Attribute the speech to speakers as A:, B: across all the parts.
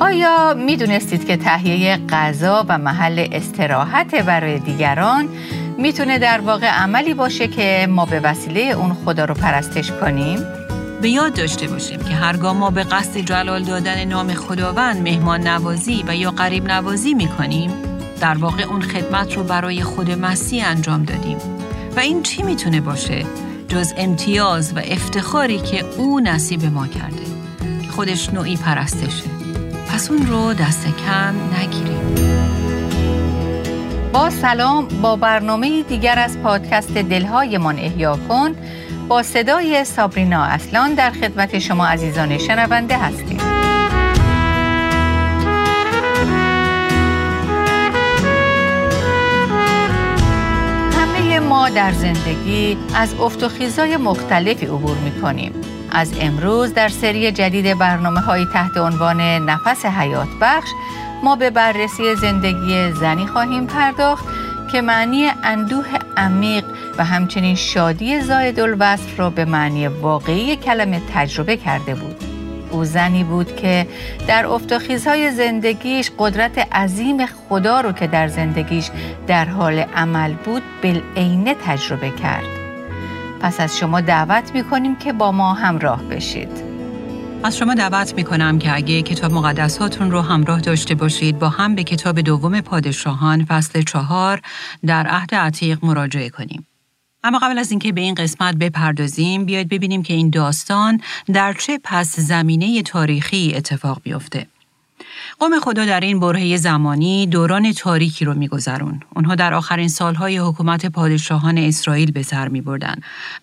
A: آیا می دونستید که تهیه غذا و محل استراحت برای دیگران می‌تونه در واقع عملی باشه که ما به وسیله اون خدا رو پرستش کنیم؟
B: به یاد داشته باشیم که هرگاه ما به قصد جلال دادن نام خداوند مهمان نوازی و یا قریب نوازی می کنیم در واقع اون خدمت رو برای خود مسیح انجام دادیم. و این چی می‌تونه باشه؟ جز امتیاز و افتخاری که او نصیب ما کرده. خودش نوعی پرستشه. پس اون رو دست کم نگیریم
A: با سلام با برنامه دیگر از پادکست دلهای من احیا کن با صدای سابرینا اصلان در خدمت شما عزیزان شنونده هستیم همه ما در زندگی از افت و خیزای مختلفی عبور می کنیم. از امروز در سری جدید برنامه های تحت عنوان نفس حیات بخش ما به بررسی زندگی زنی خواهیم پرداخت که معنی اندوه عمیق و همچنین شادی زاید الوصف را به معنی واقعی کلمه تجربه کرده بود. او زنی بود که در افتخیزهای زندگیش قدرت عظیم خدا رو که در زندگیش در حال عمل بود بالعینه تجربه کرد. پس از شما دعوت می کنیم که با ما همراه بشید.
B: از شما دعوت می کنم که اگه کتاب مقدساتون رو همراه داشته باشید با هم به کتاب دوم پادشاهان فصل چهار در عهد عتیق مراجعه کنیم. اما قبل از اینکه به این قسمت بپردازیم بیاید ببینیم که این داستان در چه پس زمینه تاریخی اتفاق بیفته. قوم خدا در این برهه زمانی دوران تاریکی رو میگذرون. اونها در آخرین سالهای حکومت پادشاهان اسرائیل به سر می بردن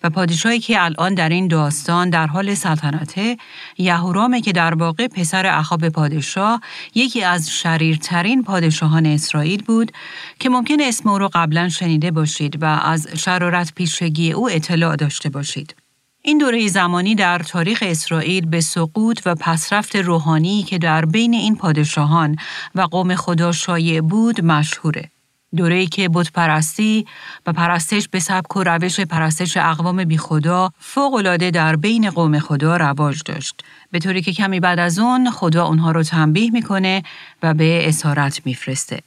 B: و پادشاهی که الان در این داستان در حال سلطنته یهورامه که در واقع پسر اخاب پادشاه یکی از شریرترین پادشاهان اسرائیل بود که ممکن اسم او رو قبلا شنیده باشید و از شرارت پیشگی او اطلاع داشته باشید. این دوره زمانی در تاریخ اسرائیل به سقوط و پسرفت روحانی که در بین این پادشاهان و قوم خدا شایع بود مشهوره. دوره‌ای که بت پرستی و پرستش به سبک و روش پرستش اقوام بی خدا فوق‌العاده در بین قوم خدا رواج داشت. به طوری که کمی بعد از اون خدا اونها رو تنبیه می‌کنه و به اسارت میفرسته.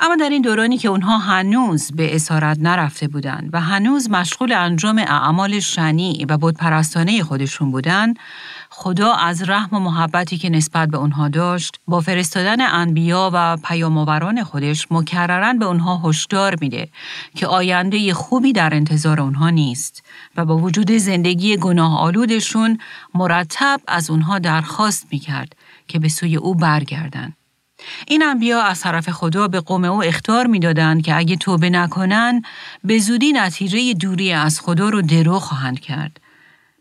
B: اما در این دورانی که اونها هنوز به اسارت نرفته بودند و هنوز مشغول انجام اعمال شنی و بودپرستانه خودشون بودند، خدا از رحم و محبتی که نسبت به اونها داشت با فرستادن انبیا و پیامآوران خودش مکررا به اونها هشدار میده که آینده خوبی در انتظار اونها نیست و با وجود زندگی گناه آلودشون مرتب از اونها درخواست می‌کرد که به سوی او برگردند. این انبیا از طرف خدا به قوم او اختار می‌دادند که اگه توبه نکنن به زودی نتیجه دوری از خدا رو درو خواهند کرد.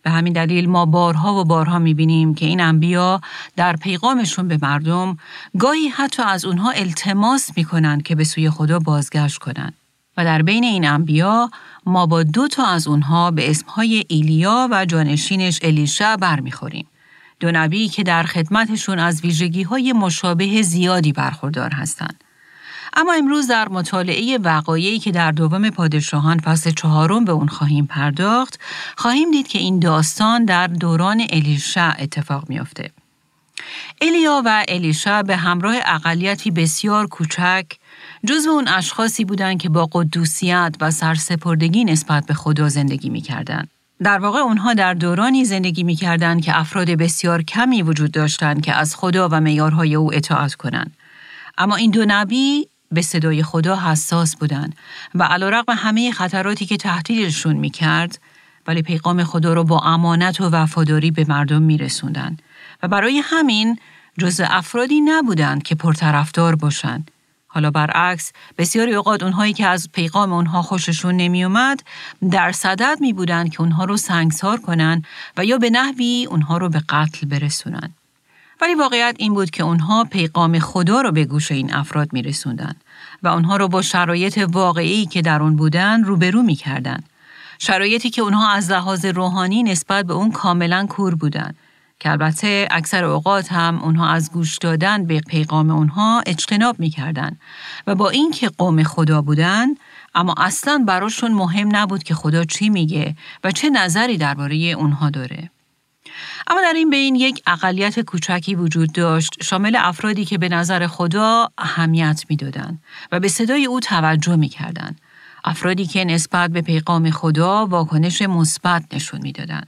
B: به همین دلیل ما بارها و بارها می‌بینیم که این انبیا در پیغامشون به مردم گاهی حتی از اونها التماس می‌کنند که به سوی خدا بازگشت کنند. و در بین این انبیا ما با دو تا از اونها به اسمهای ایلیا و جانشینش الیشع برمیخوریم. دو نبی که در خدمتشون از ویژگی های مشابه زیادی برخوردار هستند. اما امروز در مطالعه وقایعی که در دوم پادشاهان فصل چهارم به اون خواهیم پرداخت، خواهیم دید که این داستان در دوران الیشع اتفاق میافته. الیا و الیشع به همراه اقلیتی بسیار کوچک جزو اون اشخاصی بودند که با قدوسیت و سرسپردگی نسبت به خدا زندگی می‌کردند. در واقع اونها در دورانی زندگی می کردن که افراد بسیار کمی وجود داشتند که از خدا و میارهای او اطاعت کنند. اما این دو نبی به صدای خدا حساس بودند و علیرغم همه خطراتی که تهدیدشون می کرد ولی پیغام خدا رو با امانت و وفاداری به مردم می رسوندن. و برای همین جز افرادی نبودند که پرطرفدار باشند حالا برعکس بسیاری اوقات اونهایی که از پیغام اونها خوششون نمیومد در صدد می بودن که اونها رو سنگسار کنن و یا به نحوی اونها رو به قتل برسونن. ولی واقعیت این بود که اونها پیغام خدا رو به گوش این افراد می رسوندن و اونها رو با شرایط واقعی که در اون بودن روبرو می کردن. شرایطی که اونها از لحاظ روحانی نسبت به اون کاملا کور بودند که البته اکثر اوقات هم اونها از گوش دادن به پیغام اونها اجتناب می‌کردن و با اینکه قوم خدا بودن اما اصلا براشون مهم نبود که خدا چی میگه و چه نظری درباره اونها داره. اما در این بین یک اقلیت کوچکی وجود داشت شامل افرادی که به نظر خدا اهمیت می‌دادند و به صدای او توجه می‌کردند افرادی که نسبت به پیغام خدا واکنش مثبت نشون می‌دادند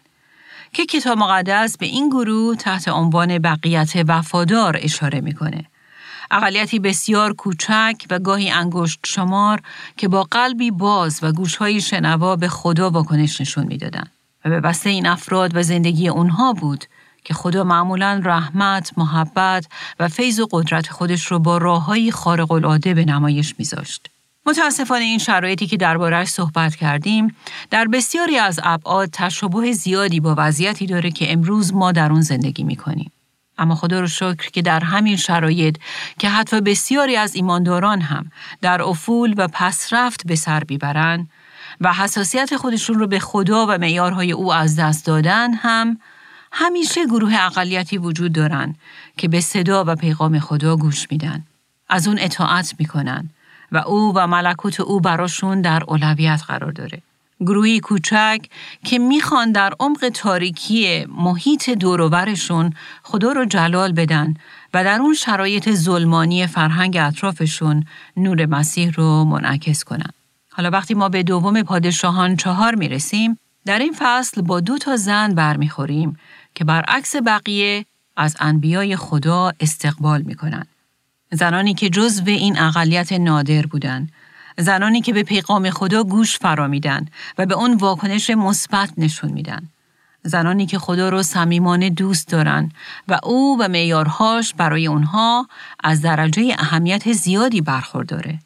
B: که کتاب مقدس به این گروه تحت عنوان بقیت وفادار اشاره می‌کنه اقلیتی بسیار کوچک و گاهی انگشت شمار که با قلبی باز و گوشهای شنوا به خدا واکنش نشون می‌دادند و به بسته این افراد و زندگی اونها بود که خدا معمولا رحمت، محبت و فیض و قدرت خودش رو با راههایی خارق العاده به نمایش میذاشت. متاسفانه این شرایطی که دربارهش صحبت کردیم در بسیاری از ابعاد تشابه زیادی با وضعیتی داره که امروز ما در اون زندگی می‌کنیم. اما خدا رو شکر که در همین شرایط که حتی بسیاری از ایمانداران هم در افول و پسرفت به سر بیبرن و حساسیت خودشون رو به خدا و معیارهای او از دست دادن هم همیشه گروه اقلیتی وجود دارن که به صدا و پیغام خدا گوش میدن. از اون اطاعت می‌کنن و او و ملکوت او براشون در اولویت قرار داره. گروهی کوچک که می‌خوان در عمق تاریکی محیط دوروبرشون خدا رو جلال بدن و در اون شرایط ظلمانی فرهنگ اطرافشون نور مسیح رو منعکس کنن. حالا وقتی ما به دوم پادشاهان چهار می‌رسیم در این فصل با دو تا زن برمیخوریم که برعکس بقیه از انبیای خدا استقبال می‌کنن. زنانی که جزو این اقلیت نادر بودند زنانی که به پیغام خدا گوش فرامیدن و به اون واکنش مثبت نشون میدن. زنانی که خدا رو صمیمانه دوست دارن و او و معیارهاش برای اونها از درجه اهمیت زیادی برخورداره.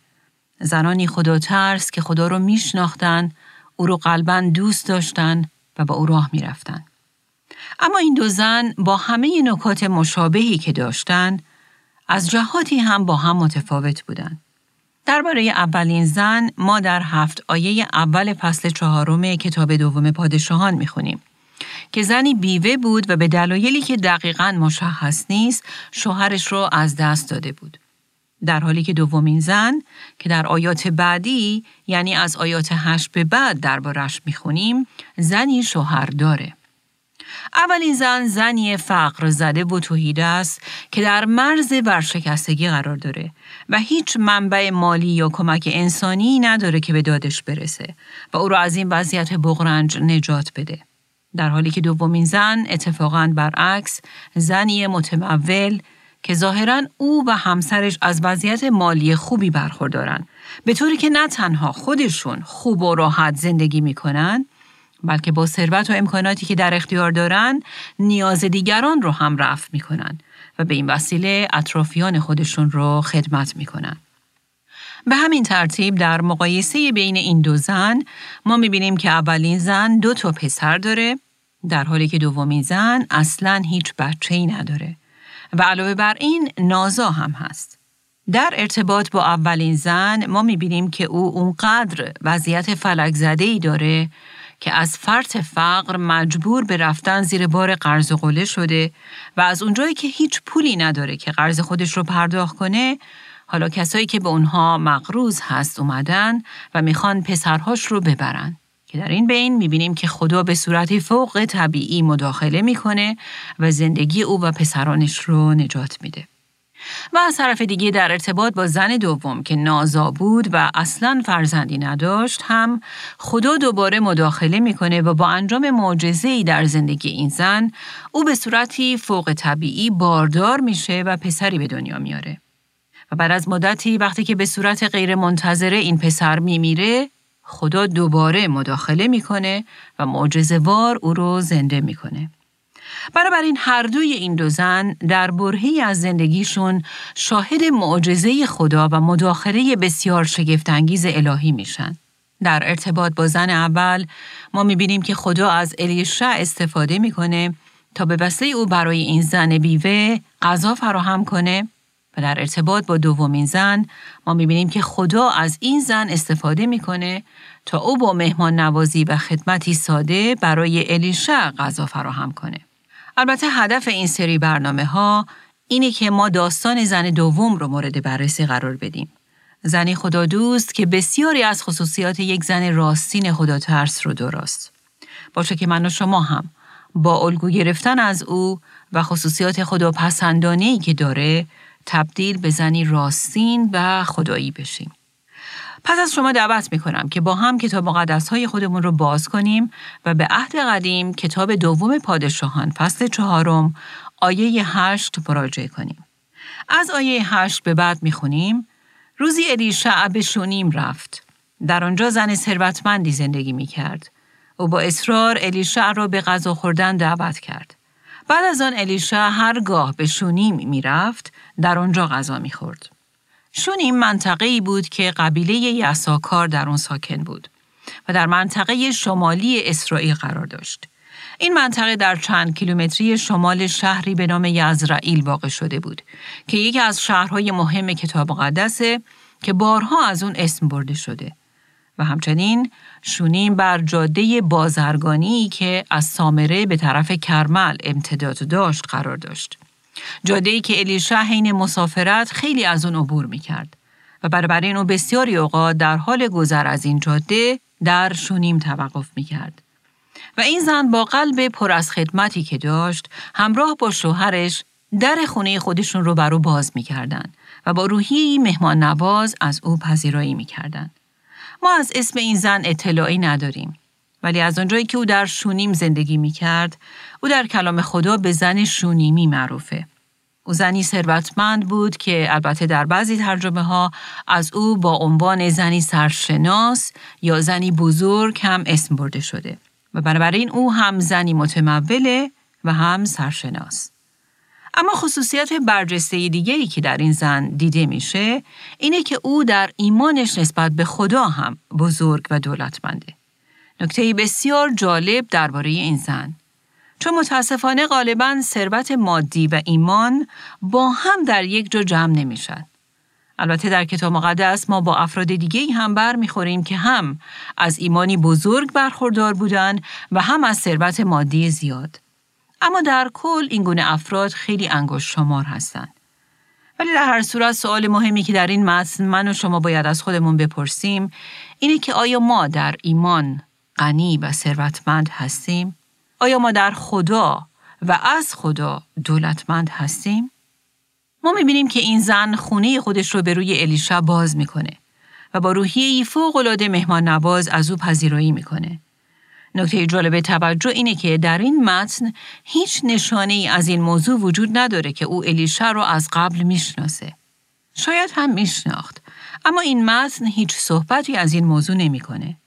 B: زنانی خدا ترس که خدا رو میشناختن، او رو قلبا دوست داشتن و با او راه می‌رفتن. اما این دو زن با همه نکات مشابهی که داشتن، از جهاتی هم با هم متفاوت بودند. درباره اولین زن ما در هفت آیه اول فصل چهارم کتاب دوم پادشاهان می‌خونیم که زنی بیوه بود و به دلایلی که دقیقا مشخص نیست شوهرش را از دست داده بود. در حالی که دومین زن که در آیات بعدی یعنی از آیات هشت به بعد دربارش می‌خونیم زنی شوهر داره. اولین زن زنی فقر زده و توحیده است که در مرز ورشکستگی قرار داره و هیچ منبع مالی یا کمک انسانی نداره که به دادش برسه و او را از این وضعیت بغرنج نجات بده. در حالی که دومین زن اتفاقا برعکس زنی متمول که ظاهرا او و همسرش از وضعیت مالی خوبی برخوردارن به طوری که نه تنها خودشون خوب و راحت زندگی می‌کنن بلکه با ثروت و امکاناتی که در اختیار دارن نیاز دیگران رو هم رفع می‌کنن و به این وسیله اطرافیان خودشون رو خدمت می‌کنن. به همین ترتیب در مقایسه بین این دو زن ما می‌بینیم که اولین زن دو تا پسر داره در حالی که دومین زن اصلا هیچ بچه ای نداره و علاوه بر این نازا هم هست. در ارتباط با اولین زن ما می‌بینیم که او اونقدر وضعیت فلک زده ای داره که از فرط فقر مجبور به رفتن زیر بار قرض قله شده و از اونجایی که هیچ پولی نداره که قرض خودش رو پرداخت کنه حالا کسایی که به اونها مقروض هست اومدن و می‌خوان پسرهاش رو ببرن که در این بین می‌بینیم که خدا به صورتی فوق طبیعی مداخله می‌کنه و زندگی او و پسرانش رو نجات میده. و از طرف دیگه در ارتباط با زن دوم که نازا بود و اصلا فرزندی نداشت هم خدا دوباره مداخله می‌کنه و با انجام معجزه‌ای در زندگی این زن او به صورتی فوق طبیعی باردار میشه و پسری به دنیا میاره. و بعد از مدتی وقتی که به صورت غیر منتظره این پسر میمیره خدا دوباره مداخله می‌کنه و معجزه‌وار او رو زنده می‌کنه. بنابراین هر دوی این دو زن در برهی از زندگیشون شاهد معجزه خدا و مداخله بسیار شگفتانگیز الهی میشن. در ارتباط با زن اول ما می‌بینیم که خدا از الیشع استفاده می‌کنه تا به وسیله او برای این زن بیوه غذا فراهم کنه و در ارتباط با دومین زن ما می‌بینیم که خدا از این زن استفاده می‌کنه تا او با مهمان نوازی و خدمتی ساده برای الیشع غذا فراهم کنه. البته هدف این سری برنامه ها اینه که ما داستان زن دوم رو مورد بررسی قرار بدیم. زنی خدا دوست که بسیاری از خصوصیات یک زن راستین خدا ترس رو درست. باشه که من و شما هم با الگو گرفتن از او و خصوصیات خدا پسندانهی که داره تبدیل به زنی راستین و خدایی بشیم. پس از شما دعوت می کنم که با هم کتاب مقدس های خودمون رو باز کنیم و به عهد قدیم کتاب دوم پادشاهان فصل چهارم آیه هشت مراجعه کنیم. از آیه هشت به بعد می خونیم روزی الیشع به شونیم رفت. در آنجا زن ثروتمندی زندگی می کرد. او با اصرار الیشع را به غذا خوردن دعوت کرد. بعد از آن الیشع هرگاه به شونیم می رفت، در آنجا غذا می خورد. شونیم منطقه ای بود که قبیله یساکار در آن ساکن بود و در منطقه شمالی اسرائیل قرار داشت. این منطقه در چند کیلومتری شمال شهری به نام یزرائیل واقع شده بود که یکی از شهرهای مهم کتاب مقدسه که بارها از اون اسم برده شده و همچنین شونیم بر جاده بازرگانی که از سامره به طرف کرمل امتداد داشت قرار داشت. جاده که الیشا حین مسافرت خیلی از اون عبور می کرد و برابر او بسیاری اوقات در حال گذر از این جاده در شونیم توقف می کرد. و این زن با قلب پر از خدمتی که داشت همراه با شوهرش در خونه خودشون رو بر او باز می کردن و با روحی مهمان نواز از او پذیرایی می کردن. ما از اسم این زن اطلاعی نداریم. ولی از آنجایی که او در شونیم زندگی می کرد، او در کلام خدا به زن شونیمی معروفه. او زنی ثروتمند بود که البته در بعضی ترجمه ها از او با عنوان زنی سرشناس یا زنی بزرگ هم اسم برده شده و بنابراین او هم زنی متموله و هم سرشناس. اما خصوصیت برجسته دیگری که در این زن دیده میشه اینه که او در ایمانش نسبت به خدا هم بزرگ و دولتمنده. نکته بسیار جالب درباره این زن چون متاسفانه غالبا ثروت مادی و ایمان با هم در یک جا جمع نمیشن. البته در کتاب مقدس ما با افراد دیگه هم بر می‌خوریم که هم از ایمانی بزرگ برخوردار بودن و هم از ثروت مادی زیاد. اما در کل این گونه افراد خیلی انگشت شمار هستند. ولی در هر صورت سوال مهمی که در این متن من و شما باید از خودمون بپرسیم اینه که آیا ما در ایمان غنی و ثروتمند هستیم؟ آیا ما در خدا و از خدا دولتمند هستیم؟ ما می‌بینیم که این زن خونه خودش رو به روی الیشا باز می‌کنه و با روحیه فوق العاده مهمان نواز از او پذیرایی می‌کنه. نکته جالب توجه اینه که در این متن هیچ نشانه ای از این موضوع وجود نداره که او الیشا رو از قبل می‌شناسه. شاید هم میشناخت، اما این متن هیچ صحبتی از این موضوع نمی‌کنه.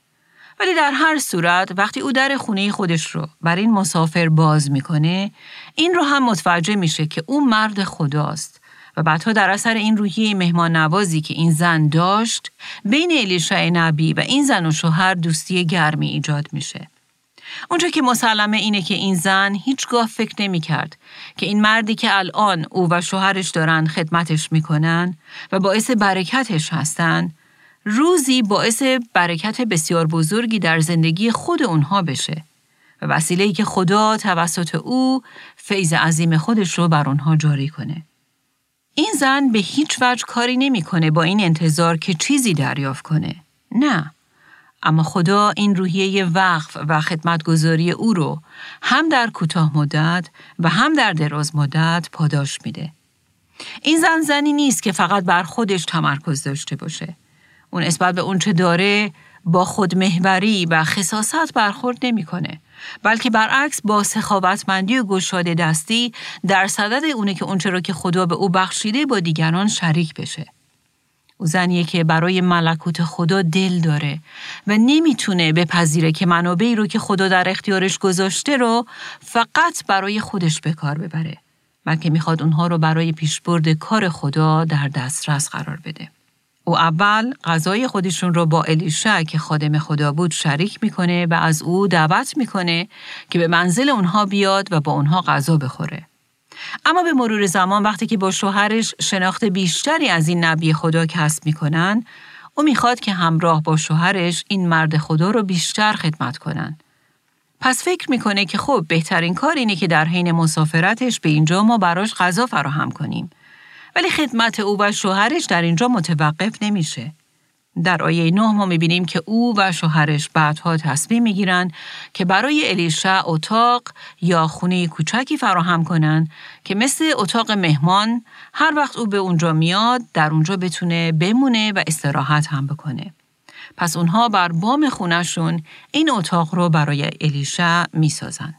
B: ولی در هر صورت وقتی او در خونه خودش رو بر این مسافر باز می‌کنه این رو هم متوجه میشه که او مرد خداست و بعدها در اثر این روحیه مهمان نوازی که این زن داشت بین الیشع نبی و این زن و شوهر دوستی گرمی ایجاد میشه. اونجا که مسلمه اینه که این زن هیچگاه فکر نمی کرد که این مردی که الان او و شوهرش دارن خدمتش می‌کنن و باعث برکتش هستن روزی باعث برکت بسیار بزرگی در زندگی خود اونها بشه و وسیله‌ای که خدا توسط او فیض عظیم خودش رو بر اونها جاری کنه. این زن به هیچ وجه کاری نمی‌کنه با این انتظار که چیزی دریافت کنه. نه. اما خدا این روحیه وقف و خدمتگذاری او رو هم در کوتاه مدت و هم در دراز مدت پاداش میده. این زن زنی نیست که فقط بر خودش تمرکز داشته باشه. اون نسبت به اون چه داره با خودمهوری و خصاصت برخورد نمی‌کنه بلکه برعکس با سخاوتمندی و گشاده دستی در صدد اونه که اونچه را که خدا به او بخشیده با دیگران شریک بشه. او زنیه که برای ملکوت خدا دل داره و نمی‌تونه بپذیره که منابعی رو که خدا در اختیارش گذاشته رو فقط برای خودش به کار ببره بلکه می‌خواد اونها رو برای پیشبرد کار خدا در دسترس قرار بده. او اول غذای خودشون رو با الیشا که خادم خدا بود شریک می‌کنه و از او دعوت می‌کنه که به منزل اونها بیاد و با اونها غذا بخوره. اما به مرور زمان وقتی که با شوهرش شناخت بیشتری از این نبی خدا کسب می‌کنن، او می‌خواد که همراه با شوهرش این مرد خدا رو بیشتر خدمت کنن. پس فکر می‌کنه که خب بهترین کار اینه که در حین مسافرتش به اینجا ما براش غذا فراهم کنیم. ولی خدمت او و شوهرش در اینجا متوقف نمیشه. در آیه 9 ما می‌بینیم که او و شوهرش بعدها تصمیم می‌گیرن که برای الیشع اتاق یا خونه کوچکی فراهم کنن که مثل اتاق مهمان هر وقت او به اونجا میاد در اونجا بتونه بمونه و استراحت هم بکنه. پس اونها بر بام خونشون این اتاق رو برای الیشع می‌سازن.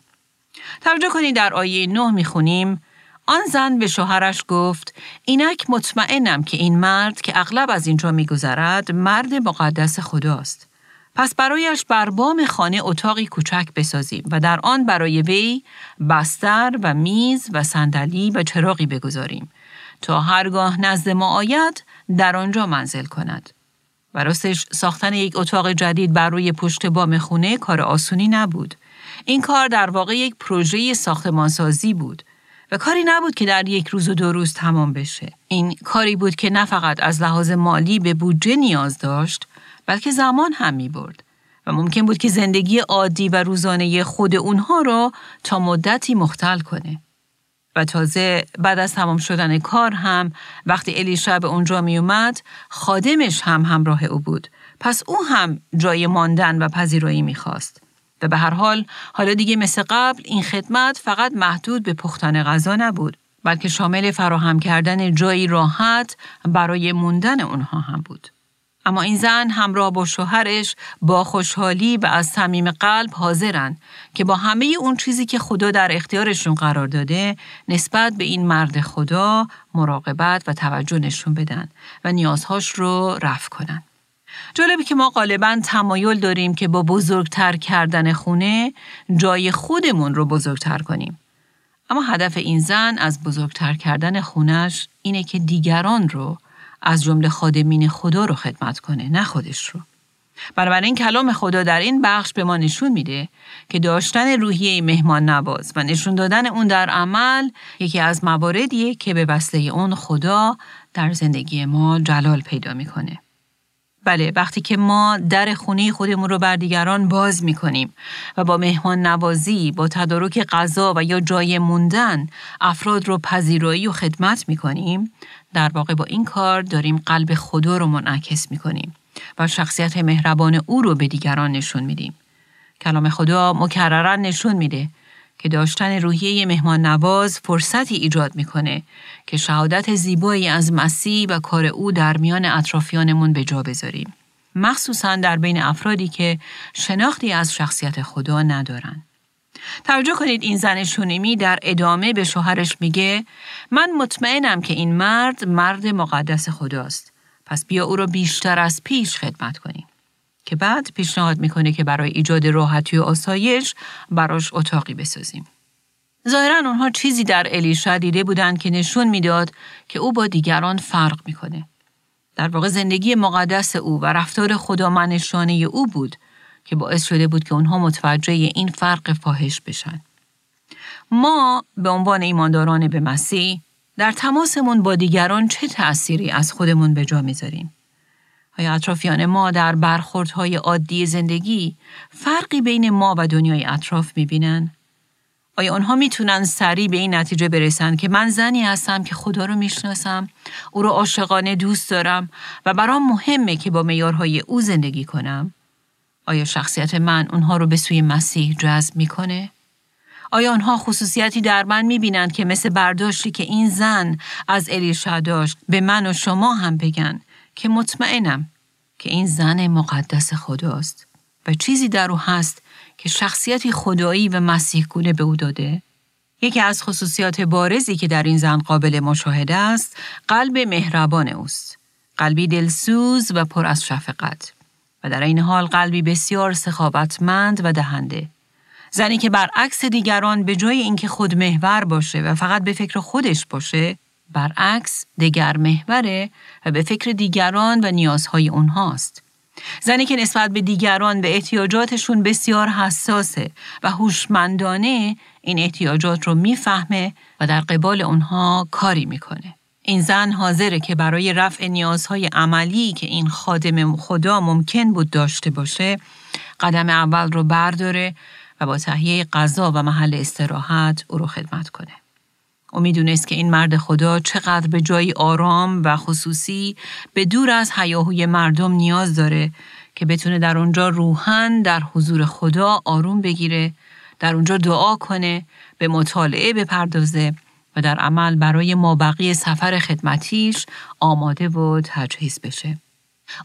B: توجه کنید در آیه 9 می‌خونیم آن زن به شوهرش گفت اینک مطمئنم که این مرد که اغلب از اینجا میگذرد مرد مقدس خداست. پس برایش بر بام خانه اتاقی کوچک بسازیم و در آن برای وی بستر و میز و صندلی و چراغی بگذاریم تا هرگاه نزد ما آید در آنجا منزل کند. و راستش ساختن یک اتاق جدید بر روی پشت بام خونه کار آسونی نبود. این کار در واقع یک پروژه ساختمانسازی بود کاری نبود که در یک روز و دو روز تمام بشه. این کاری بود که نه فقط از لحاظ مالی به بودجه نیاز داشت، بلکه زمان هم می برد. و ممکن بود که زندگی عادی و روزانه خود اونها را تا مدتی مختل کنه. و تازه بعد از تمام شدن کار هم وقتی الیشا به اونجا می اومد خادمش هم همراه او بود. پس او هم جای ماندن و پذیرایی می‌خواست. و به هر حال حالا دیگه مثل قبل این خدمت فقط محدود به پختن غذا نبود بلکه شامل فراهم کردن جایی راحت برای موندن اونها هم بود. اما این زن همراه با شوهرش با خوشحالی و از صمیم قلب حاضرن که با همه اون چیزی که خدا در اختیارشون قرار داده نسبت به این مرد خدا مراقبت و توجه نشون بدن و نیازهاش رو رفع کنن. جالبه که ما غالبا تمایل داریم که با بزرگتر کردن خونه جای خودمون رو بزرگتر کنیم. اما هدف این زن از بزرگتر کردن خونش اینه که دیگران رو از جمله خادمین خدا رو خدمت کنه نه خودش رو. بنابراین کلام خدا در این بخش به ما نشون میده که داشتن روحیه مهمان نواز و نشون دادن اون در عمل یکی از مواردیه که به وسیله اون خدا در زندگی ما جلال پیدا می‌کنه. بله وقتی که ما در خونه خودمون رو بر دیگران باز می کنیم و با مهمان نوازی، با تدارک غذا و یا جای موندن افراد رو پذیرایی و خدمت می کنیم در واقع با این کار داریم قلب خدا رو منعکس می کنیم و شخصیت مهربان او رو به دیگران نشون میدیم. کلام خدا مکررا نشون میده که داشتن روحیه مهمان نواز فرصتی ایجاد می‌کنه که شهادت زیبایی از مسیح و کار او در میان اطرافیانمون به جا بذاریم. مخصوصا در بین افرادی که شناختی از شخصیت خدا ندارن. توجه کنید این زن شونیمی در ادامه به شوهرش میگه من مطمئنم که این مرد مرد مقدس خداست. پس بیا او را بیشتر از پیش خدمت کنیم. که بعد پیشنهاد می‌کنه که برای ایجاد راحتی و آسایش براش اتاقی بسازیم. ظاهرا اونها چیزی در الیشا دیده بودند که نشون می‌داد که او با دیگران فرق می‌کنه. در واقع زندگی مقدس او و رفتار خدامنشانه او بود که باعث شده بود که اونها متوجه این فرق فاحش بشن. ما به عنوان ایمانداران به مسیح در تماسمون با دیگران چه تأثیری از خودمون به جا می‌ذاریم؟ آیا اطرافیان ما در برخوردهای عادی زندگی فرقی بین ما و دنیای اطراف می‌بینن؟ آیا آنها می‌تونن سریع به این نتیجه برسن که من زنی هستم که خدا رو می‌شناسم، او رو عاشقانه دوست دارم و برام مهمه که با میارهای او زندگی کنم؟ آیا شخصیت من اونها رو به سوی مسیح جذب می‌کنه؟ آیا آنها خصوصیتی در من می‌بینند که مثل برداشتی که این زن از الیشا داشت به من و شما هم بگن که مطمئنم که این زن مقدس خداست و چیزی در او هست که شخصیتی خدایی و مسیح گونه به او داده؟ یکی از خصوصیات بارزی که در این زن قابل مشاهده است، قلب مهربان اوست. قلبی دلسوز و پر از شفقت. و در این حال قلبی بسیار سخاوتمند و دهنده. زنی که برعکس دیگران به جای اینکه خود محور باشه و فقط به فکر خودش باشه، برعکس دگر محوره و به فکر دیگران و نیازهای اونهاست. زنی که نسبت به دیگران به احتیاجاتشون بسیار حساسه و هوشمندانه این احتیاجات رو می‌فهمه و در قبال اونها کاری می‌کنه. این زن حاضره که برای رفع نیازهای عملی که این خادم خدا ممکن بود داشته باشه قدم اول رو برداره و با تهیه غذا و محل استراحت او رو خدمت کنه. او می‌دونست که این مرد خدا چقدر به جایی آرام و خصوصی به دور از حیاهوی مردم نیاز داره که بتونه در اونجا روحن در حضور خدا آروم بگیره در اونجا دعا کنه به مطالعه بپردازه و در عمل برای مابقی سفر خدمتیش آماده و تجهیز بشه.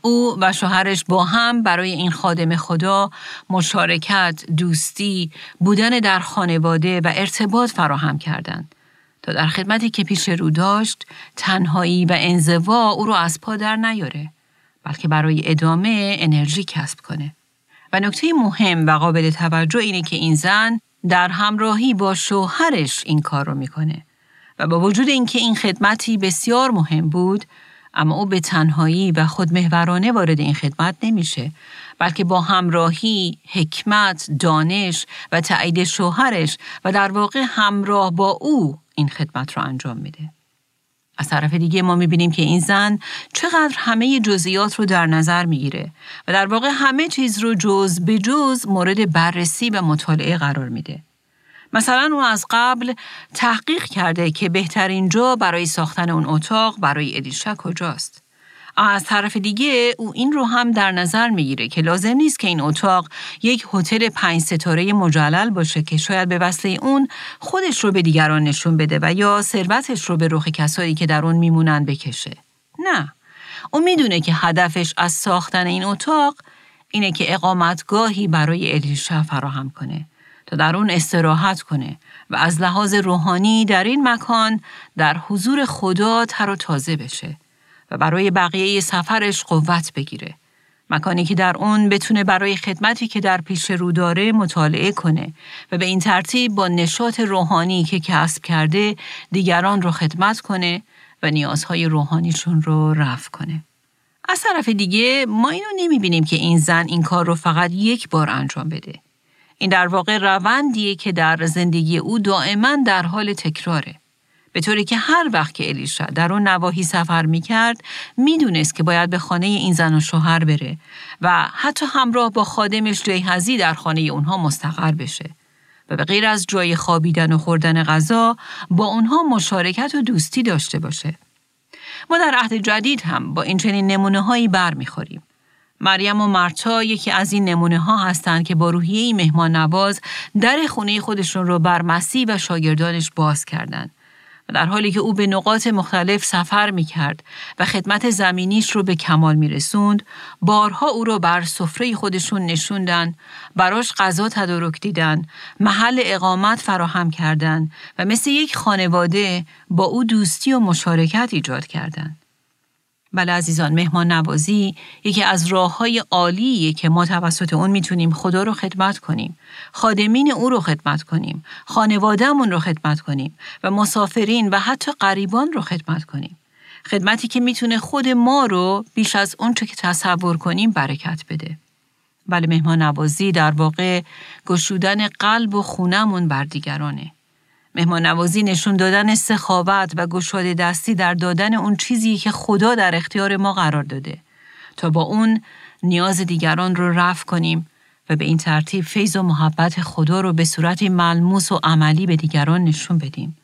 B: او و شوهرش با هم برای این خادم خدا مشارکت، دوستی، بودن در خانواده و ارتباط فراهم کردند تا در خدمتی که پیش رو داشت تنهایی و انزوا او را از پا در نیاره بلکه برای ادامه انرژی کسب کنه. و نکته مهم و قابل توجه اینه که این زن در همراهی با شوهرش این کار رو می‌کنه و با وجود اینکه این خدمتی بسیار مهم بود اما او به تنهایی و خودمهورانه وارد این خدمت نمیشه بلکه با همراهی، حکمت، دانش و تایید شوهرش و در واقع همراه با او این خدمت را انجام میده. از طرف دیگه ما می‌بینیم که این زن چقدر همه جزئیات رو در نظر می‌گیره و در واقع همه چیز رو جز به جز مورد بررسی و مطالعه قرار میده. مثلا او از قبل تحقیق کرده که بهترین جا برای ساختن اون اتاق برای ادیشا کجاست. از طرف دیگه او این رو هم در نظر می‌گیره که لازم نیست که این اتاق یک هتل پنج ستاره مجلل باشه که شاید به وسیله اون خودش رو به دیگران نشون بده و یا ثروتش رو به رخ کسایی که در اون میمونن بکشه. نه. او می‌دونه که هدفش از ساختن این اتاق اینه که اقامتگاهی برای الیشا فراهم کنه تا در اون استراحت کنه و از لحاظ روحانی در این مکان در حضور خدا تر و تازه بشه و برای بقیه سفرش قوت بگیره. مکانی که در اون بتونه برای خدمتی که در پیش رو داره مطالعه کنه و به این ترتیب با نشاط روحانی که کسب کرده دیگران رو خدمت کنه و نیازهای روحانیشون رو رفع کنه. از طرف دیگه ما اینو نمی‌بینیم که این زن این کار رو فقط یک بار انجام بده. این در واقع روندیه که در زندگی او دائما در حال تکراره. به طوری که هر وقت که الیشا در اون نواحی سفر می کرد می‌دونست که باید به خانه این زن و شوهر بره و حتی همراه با خادمش جیهزی در خانه اونها مستقر بشه و به غیر از جای خوابیدن و خوردن غذا با اونها مشارکت و دوستی داشته باشه. ما در عهد جدید هم با این چنین نمونه هایی بر می‌خوریم. مریم و مرتا یکی از این نمونه ها هستند که با روحیه مهمان نواز در خونه خودشون رو بر مسیح و شاگردانش باز کردند در حالی که او به نقاط مختلف سفر می کرد و خدمت زمینیش رو به کمال می رسوند، بارها او رو بر سفره خودشون نشوندن، براش غذا تدارک دیدن، محل اقامت فراهم کردند و مثل یک خانواده با او دوستی و مشارکت ایجاد کردند. بله عزیزان مهمان نوازی یکی از راه های عالیه که ما توسط اون می‌تونیم خدا رو خدمت کنیم. خادمین او رو خدمت کنیم. خانوادهمون رو خدمت کنیم و مسافرین و حتی قریبان رو خدمت کنیم. خدمتی که می‌تونه خود ما رو بیش از اون که تصور کنیم برکت بده. بله مهمان نوازی در واقع گشودن قلب و خونمون بر دیگرانه. مهمان نوازی نشون دادن سخاوت و گشاده دستی در دادن اون چیزی که خدا در اختیار ما قرار داده تا با اون نیاز دیگران رو رفع کنیم و به این ترتیب فیض و محبت خدا رو به صورت ملموس و عملی به دیگران نشون بدیم.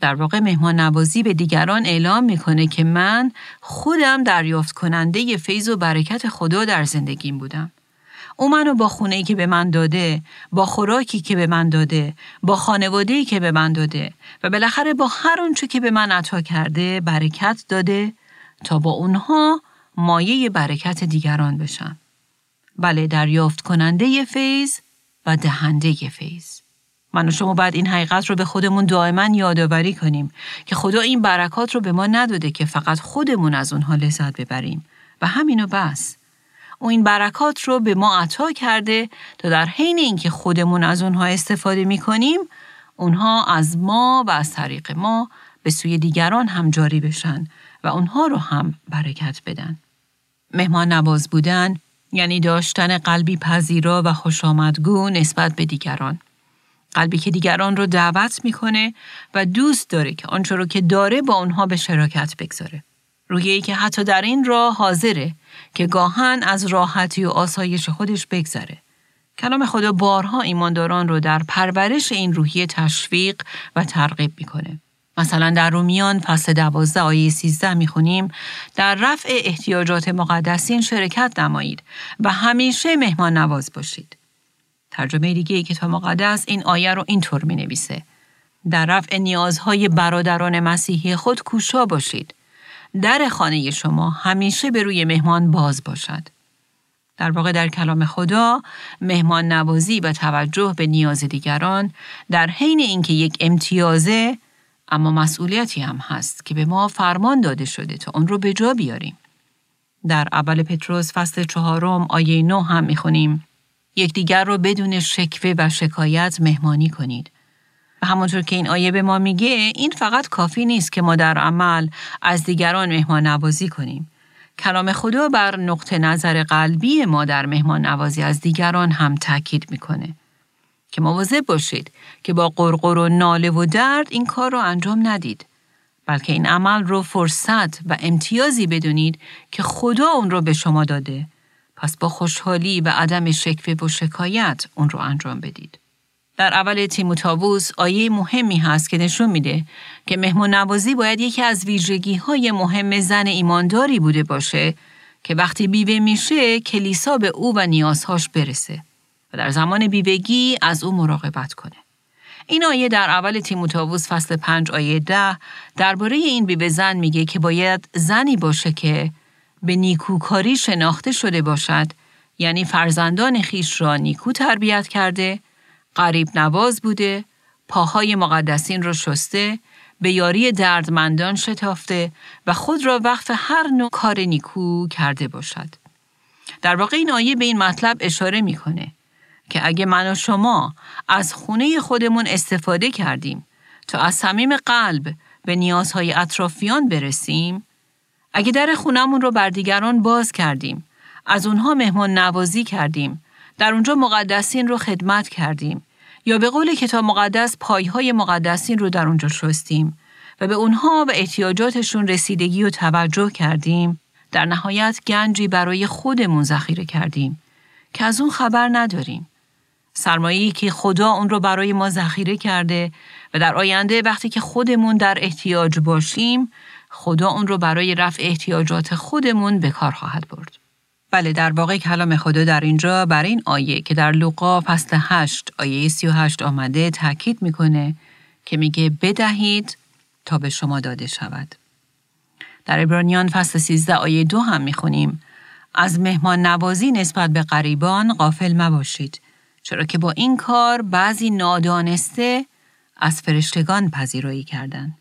B: در واقع مهمان نوازی به دیگران اعلام می‌کنه که من خودم دریافت کننده فیض و برکت خدا در زندگیم بودم. او منو با خونه که به من داده، با خوراکی که به من داده، با خانواده که به من داده و بالاخره با هر اونچه که به من عطا کرده برکت داده تا با اونها مایه برکت دیگران بشم. بله دریافت کننده فیض و دهنده فیض. من و شما باید این حقیقت رو به خودمون دائما یادآوری کنیم که خدا این برکات رو به ما نداده که فقط خودمون از اونها لذت ببریم و همینو بس. او این برکات رو به ما عطا کرده تا در حین اینکه خودمون از اونها استفاده می کنیم اونها از ما و از طریق ما به سوی دیگران هم جاری بشن و اونها رو هم برکت بدن. مهمان نواز بودن یعنی داشتن قلبی پذیرا و خوشامدگو نسبت به دیگران. قلبی که دیگران رو دعوت می‌کنه و دوست داره که آنچه رو که داره با اونها به شراکت بگذاره. رویه‌ای که حتی در این راه حاضره که گاهن از راحتی و آسایش خودش بگذره. کلام خدا بارها ایمانداران رو در پرورش این روحیه تشویق و ترغیب می‌کنه. مثلا در رومیان فصل دوازده آیه سیزده می‌خونیم در رفع احتیاجات مقدسین شرکت نمایید و همیشه مهمان نواز باشید. ترجمه دیگه کتاب مقدس این آیه رو اینطور می نویسه. در رفع نیازهای برادران مسیحی خود کوشا باشید. در خانه شما همیشه به روی مهمان باز باشد. در واقع در کلام خدا مهمان نوازی و توجه به نیاز دیگران در حین اینکه یک امتیازه اما مسئولیتی هم هست که به ما فرمان داده شده تا اون رو به جا بیاریم. در اول پتروس فصل چهارم آیه نو هم می‌خونیم یکدیگر رو بدون شکوه و شکایت مهمانی کنید. و همونطور که این آیه به ما میگه این فقط کافی نیست که ما در عمل از دیگران مهمان نوازی کنیم. کلام خدا بر نقطه نظر قلبی ما در مهمان نوازی از دیگران هم تاکید می‌کنه. که مواظب باشید که با قرقر و ناله و درد این کار رو انجام ندید. بلکه این عمل رو فرصت و امتیازی بدونید که خدا اون رو به شما داده. پس با خوشحالی و عدم شکوه و شکایت اون رو انجام بدید. در اول تیموتاووس آیه مهمی هست که نشون میده که مهمون نوازی باید یکی از ویژگی های مهم زن ایمانداری بوده باشه که وقتی بیوه میشه کلیسا به او و نیازهاش برسه. و در زمان بیوگی از او مراقبت کنه. این آیه در اول تیموتائوس فصل 5 آیه 10 درباره این بیوه زن میگه که باید زنی باشه که به نیکوکاری شناخته شده باشد یعنی فرزندان خیش را نیکو تربیت کرده، قریب نواز بوده، پاهای مقدسین را شسته، به یاری دردمندان شتافته و خود را وقف هر نوع کار نیکو کرده باشد. در واقع این آیه به این مطلب اشاره می‌کنه که اگه من و شما از خونه خودمون استفاده کردیم تا از صمیم قلب به نیازهای اطرافیان برسیم، اگه در خونمون رو بر دیگران باز کردیم، از اونها مهمان نوازی کردیم، در اونجا مقدسین رو خدمت کردیم، یا به قول کتاب مقدس پایهای مقدسین رو در اونجا شستیم و به اونها و احتیاجاتشون رسیدگی و توجه کردیم، در نهایت گنجی برای خودمون ذخیره کردیم که از اون خبر نداریم. سرمایه‌ای که خدا اون رو برای ما ذخیره کرده و در آینده وقتی که خودمون در احتیاج باشیم خدا اون رو برای رفع احتیاجات خودمون به کار خواهد برد. بله در واقع کلام خدا در اینجا برای این آیه که در لوقا فصل 8 آیه 38 آمده تاکید می‌کنه که میگه بدهید تا به شما داده شود. در ابرانیان فصل 13 آیه 2 هم می‌خونیم از مهمان نوازی نسبت به غریبان غافل مباشید چرا که با این کار بعضی نادانسته از فرشتگان پذیرایی کردند.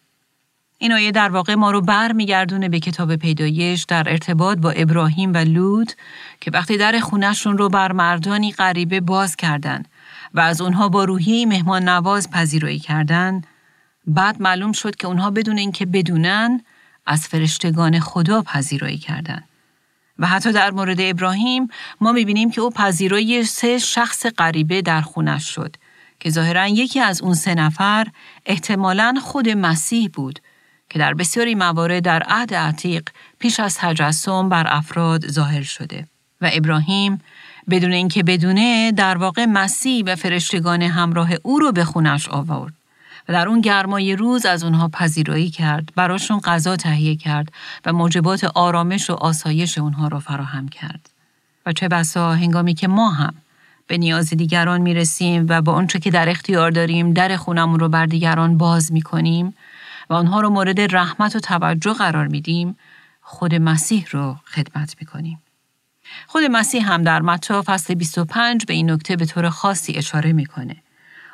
B: این آیه در واقع ما رو بر میگردونه به کتاب پیدایش در ارتباط با ابراهیم و لود که وقتی در خونشون رو بر مردانی غریبه باز کردند و از اونها با روحی مهمان نواز پذیرایی کردند بعد معلوم شد که اونها بدون اینکه بدونن از فرشتگان خدا پذیرایی کردند. و حتی در مورد ابراهیم ما می‌بینیم که او پذیرای سه شخص غریبه در خونش شد که ظاهرا یکی از اون سه نفر احتمالا خود مسیح بود که در بسیاری موارد در عهد عتیق پیش از تجسم بر افراد ظاهر شده و ابراهیم بدون اینکه بدونه در واقع مسیح و فرشتگان همراه او رو به خونش آورد و در اون گرمای روز از اونها پذیرایی کرد، براشون غذا تهیه کرد و موجبات آرامش و آسایش اونها را فراهم کرد. و چه بسا هنگامی که ما هم به نیاز دیگران می‌رسیم و با اونچه که در اختیار داریم در خونمون رو بر دیگران باز می‌کنیم و آنها رو مورد رحمت و توجه قرار میدیم خود مسیح رو خدمت می‌کنیم. خود مسیح هم در متی فصل 25 به این نکته به طور خاصی اشاره می‌کنه.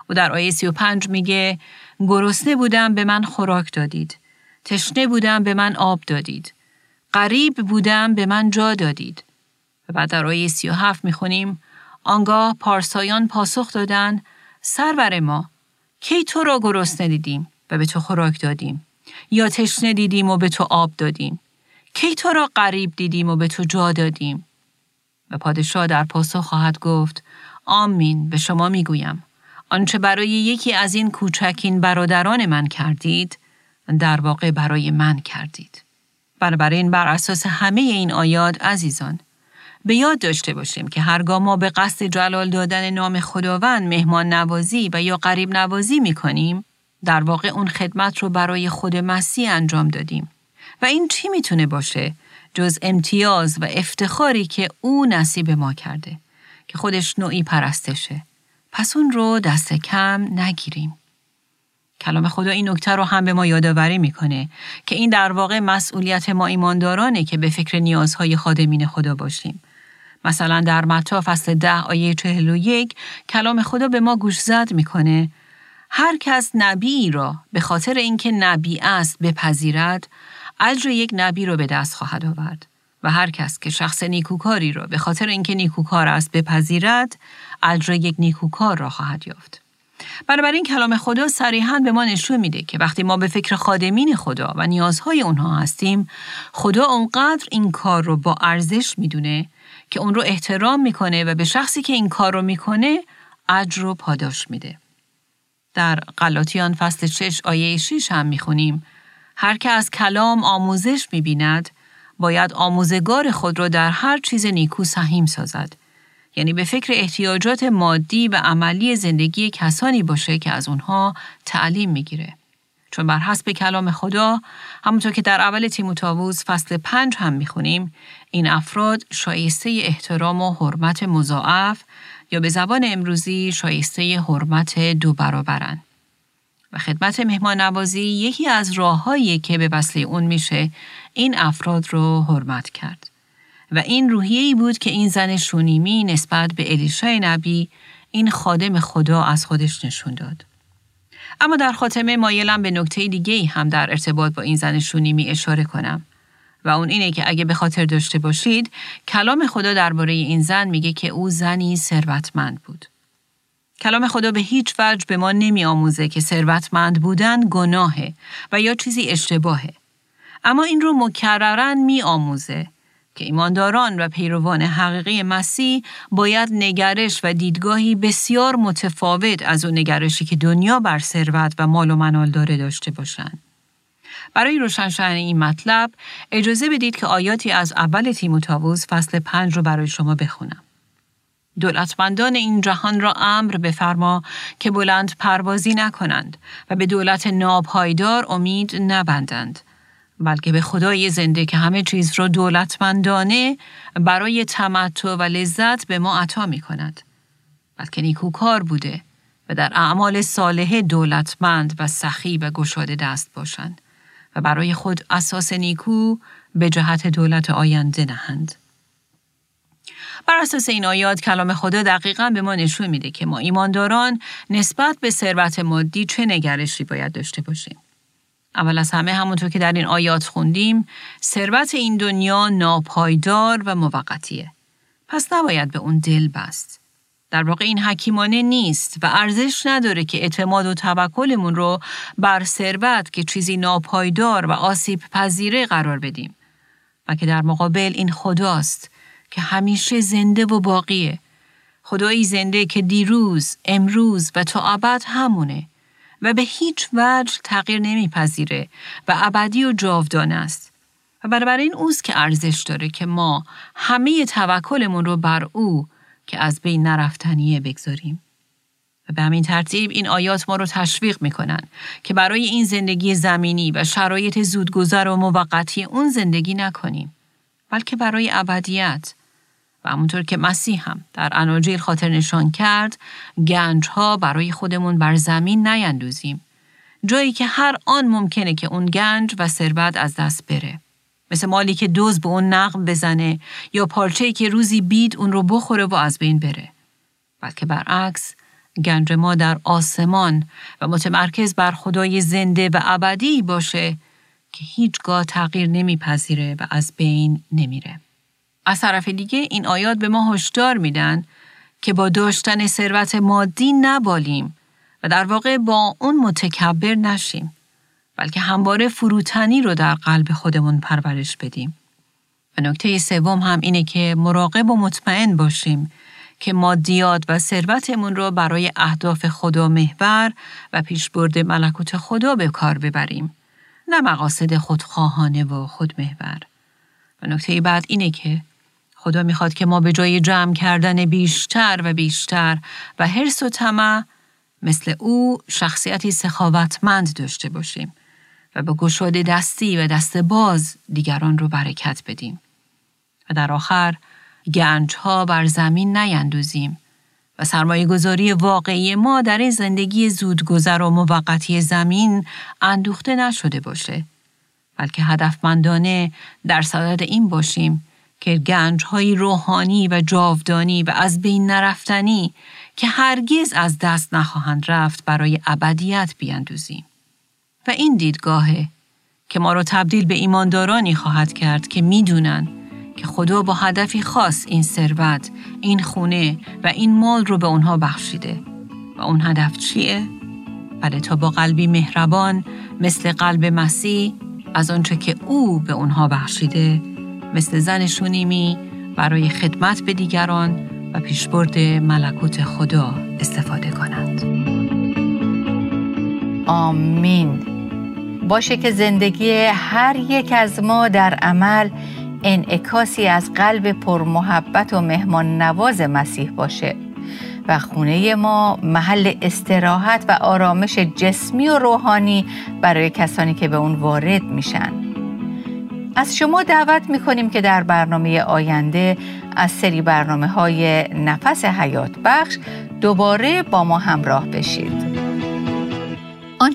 B: او در آیه 35 میگه گرسنه بودم به من خوراک دادید. تشنه بودم به من آب دادید. قریب بودم به من جا دادید. و بعد در آیه 37 می‌خونیم آنگاه پارسایان پاسخ دادند سرور ما کی تو را گرسنه دیدیم و به تو خوراک دادیم. یا تشنه دیدیم و به تو آب دادیم. کی تو را قریب دیدیم و به تو جا دادیم؟ و پادشاه در پاسخ خواهد گفت آمین به شما می‌گویم. آنچه برای یکی از این کوچکین برادران من کردید در واقع برای من کردید. بنابراین بر اساس همه این آیات عزیزان به یاد داشته باشیم که هرگاه ما به قصد جلال دادن نام خداوند مهمان نوازی و یا قریب نوازی می کنیم در واقع اون خدمت رو برای خود مسیح انجام دادیم. و این چی می‌تونه باشه جز امتیاز و افتخاری که او نصیب ما کرده که خودش نوعی پرستشه. پس اون رو دست کم نگیریم. کلام خدا این نکته رو هم به ما یادآوری می‌کنه که این در واقع مسئولیت ما ایماندارانه که به فکر نیازهای خادمین خدا باشیم. مثلا در متا فصل ده آیه چهل و یک کلام خدا به ما گوش زد می‌کنه هر کس نبی را به خاطر اینکه نبی است بپذیرد اجر یک نبی را به دست خواهد آورد. و هر کس که شخص نیکوکاری را به خاطر اینکه نیکوکار است بپذیرد اجر یک نیکوکار را خواهد یافت. بنابراین کلام خدا صریحا به ما نشون میده که وقتی ما به فکر خادمین خدا و نیازهای اونها هستیم خدا اونقدر این کار رو با ارزش می‌دونه که اون رو احترام می‌کنه و به شخصی که این کار رو می‌کنه اجر رو پاداش میده. در غلاطیان فصل 6 آیه 6 هم می‌خونیم هر که از کلام آموزش می‌بیند باید آموزگار خود را در هر چیز نیکو سهیم سازد یعنی به فکر احتیاجات مادی و عملی زندگی کسانی باشه که از اونها تعلیم می‌گیره. چون بر حسب کلام خدا همونطور که در اول تیموتائوس فصل پنج هم می‌خونیم این افراد شایسته احترام و حرمت مضاعف یا به زبان امروزی شایسته حرمت دو برابرن. و خدمت مهمان نوازی یکی از راههایی که به وسیله اون میشه این افراد رو حرمت کرد. و این روحیه‌ای بود که این زن شونیمی نسبت به الیشای نبی این خادم خدا از خودش نشون داد. اما در خاتمه مایلم به نکته دیگه هم در ارتباط با این زن شونیمی اشاره کنم و اون اینه که اگه به خاطر داشته باشید کلام خدا درباره این زن میگه که او زنی ثروتمند بود. کلام خدا به هیچ وجه به ما نمی آموزه که ثروتمند بودن گناهه و یا چیزی اشتباهه. اما این رو مکررن می آموزه که ایمانداران و پیروان حقیقی مسیح باید نگرش و دیدگاهی بسیار متفاوت از اون نگرشی که دنیا بر ثروت و مال و منال داره داشته باشند. برای روشن شدن این مطلب اجازه بدید که آیاتی از اول تیموتائوس فصل پنج رو برای شما بخونم. دولتمندان این جهان را امر بفرما که بلند پروازی نکنند و به دولت ناپایدار امید نبندند بلکه به خدای زنده که همه چیز را دولتمندانه برای تمتع و لذت به ما عطا می کند. بلکه نیکوکار بوده و در اعمال صالح دولتمند و سخی و گشاده دست باشند برای خود اساس نیکو به جهت دولت آینده نهند. بر اساس این آیات کلام خدا دقیقا به ما نشون میده که ما ایمانداران نسبت به ثروت مادی چه نگرشی باید داشته باشیم. اول از همه همونطور که در این آیات خوندیم ثروت این دنیا ناپایدار و موقتیه پس نباید به اون دل بست در واقع این حکیمانه نیست و ارزش نداره که اعتماد و توکلمون رو بر ثروت که چیزی ناپایدار و آسیب پذیره قرار بدیم و که در مقابل این خداست که همیشه زنده و باقیه خدایی زنده که دیروز، امروز و تا ابد همونه و به هیچ وجه تغییر نمیپذیره و ابدی و جاودانه است. و برابر این اوست که ارزش داره که ما همه توکلمون رو بر او که از بین نرفتنیه بگذاریم. و به همین ترتیب این آیات ما رو تشویق می‌کنن که برای این زندگی زمینی و شرایط زودگذر و موقتی اون زندگی نکنیم بلکه برای ابدیت. و همونطور که مسیح هم در اناجیل خاطر نشان کرد گنج ها برای خودمون بر زمین نیندوزیم. جایی که هر آن ممکنه که اون گنج و ثروت از دست بره. مثل مالی که دوز به اون نقم بزنه یا پارچه‌ای که روزی بید اون رو بخوره و از بین بره بلکه برعکس گنج ما در آسمان و متمرکز بر خدای زنده و ابدی باشه که هیچگاه تغییر نمیپذیره و از بین نمیره. از طرف دیگه این آیات به ما هشدار میدن که با داشتن ثروت مادی نبالیم و در واقع با اون متکبر نشیم بلکه همواره فروتنی رو در قلب خودمون پرورش بدیم. و نکته سوم هم اینه که مراقب و مطمئن باشیم که مادیات و ثروتمون رو برای اهداف خدا محور و پیشبرد ملکوت خدا به کار ببریم نه مقاصد خودخواهانه و خودمحور. و نکته بعد اینه که خدا می‌خواد که ما به جای جمع کردن بیشتر و بیشتر و حرس و طمع مثل او شخصیتی سخاوتمند داشته باشیم و به گشاده دستی و دست باز دیگران رو برکت بدیم. و در آخر گنج ها بر زمین نیندوزیم و سرمایه گذاری واقعی ما در این زندگی زودگذر و موقتی زمین اندوخته نشده باشه بلکه هدفمندانه در صدد این باشیم که گنج های روحانی و جاودانی و از بین نرفتنی که هرگز از دست نخواهند رفت برای ابدیت بیندوزیم. و این دیدگاهه که ما را تبدیل به ایماندارانی خواهد کرد که می‌دونن که خدا با هدفی خاص این ثروت، این خونه و این مال رو به اونها بخشیده. و اون هدف چیه؟ بله تا با قلبی مهربان مثل قلب مسیح از آنچه که او به اونها بخشیده مثل زن شونیمی برای خدمت به دیگران و پیشبرد ملکوت خدا استفاده کنند.
A: آمین باشه که زندگی هر یک از ما در عمل انعکاسی از قلب پرمحبت و مهمان نواز مسیح باشه و خونه ما محل استراحت و آرامش جسمی و روحانی برای کسانی که به اون وارد میشن. از شما دعوت می‌کنیم که در برنامه آینده از سری برنامه های نفس حیات بخش دوباره با ما همراه بشید.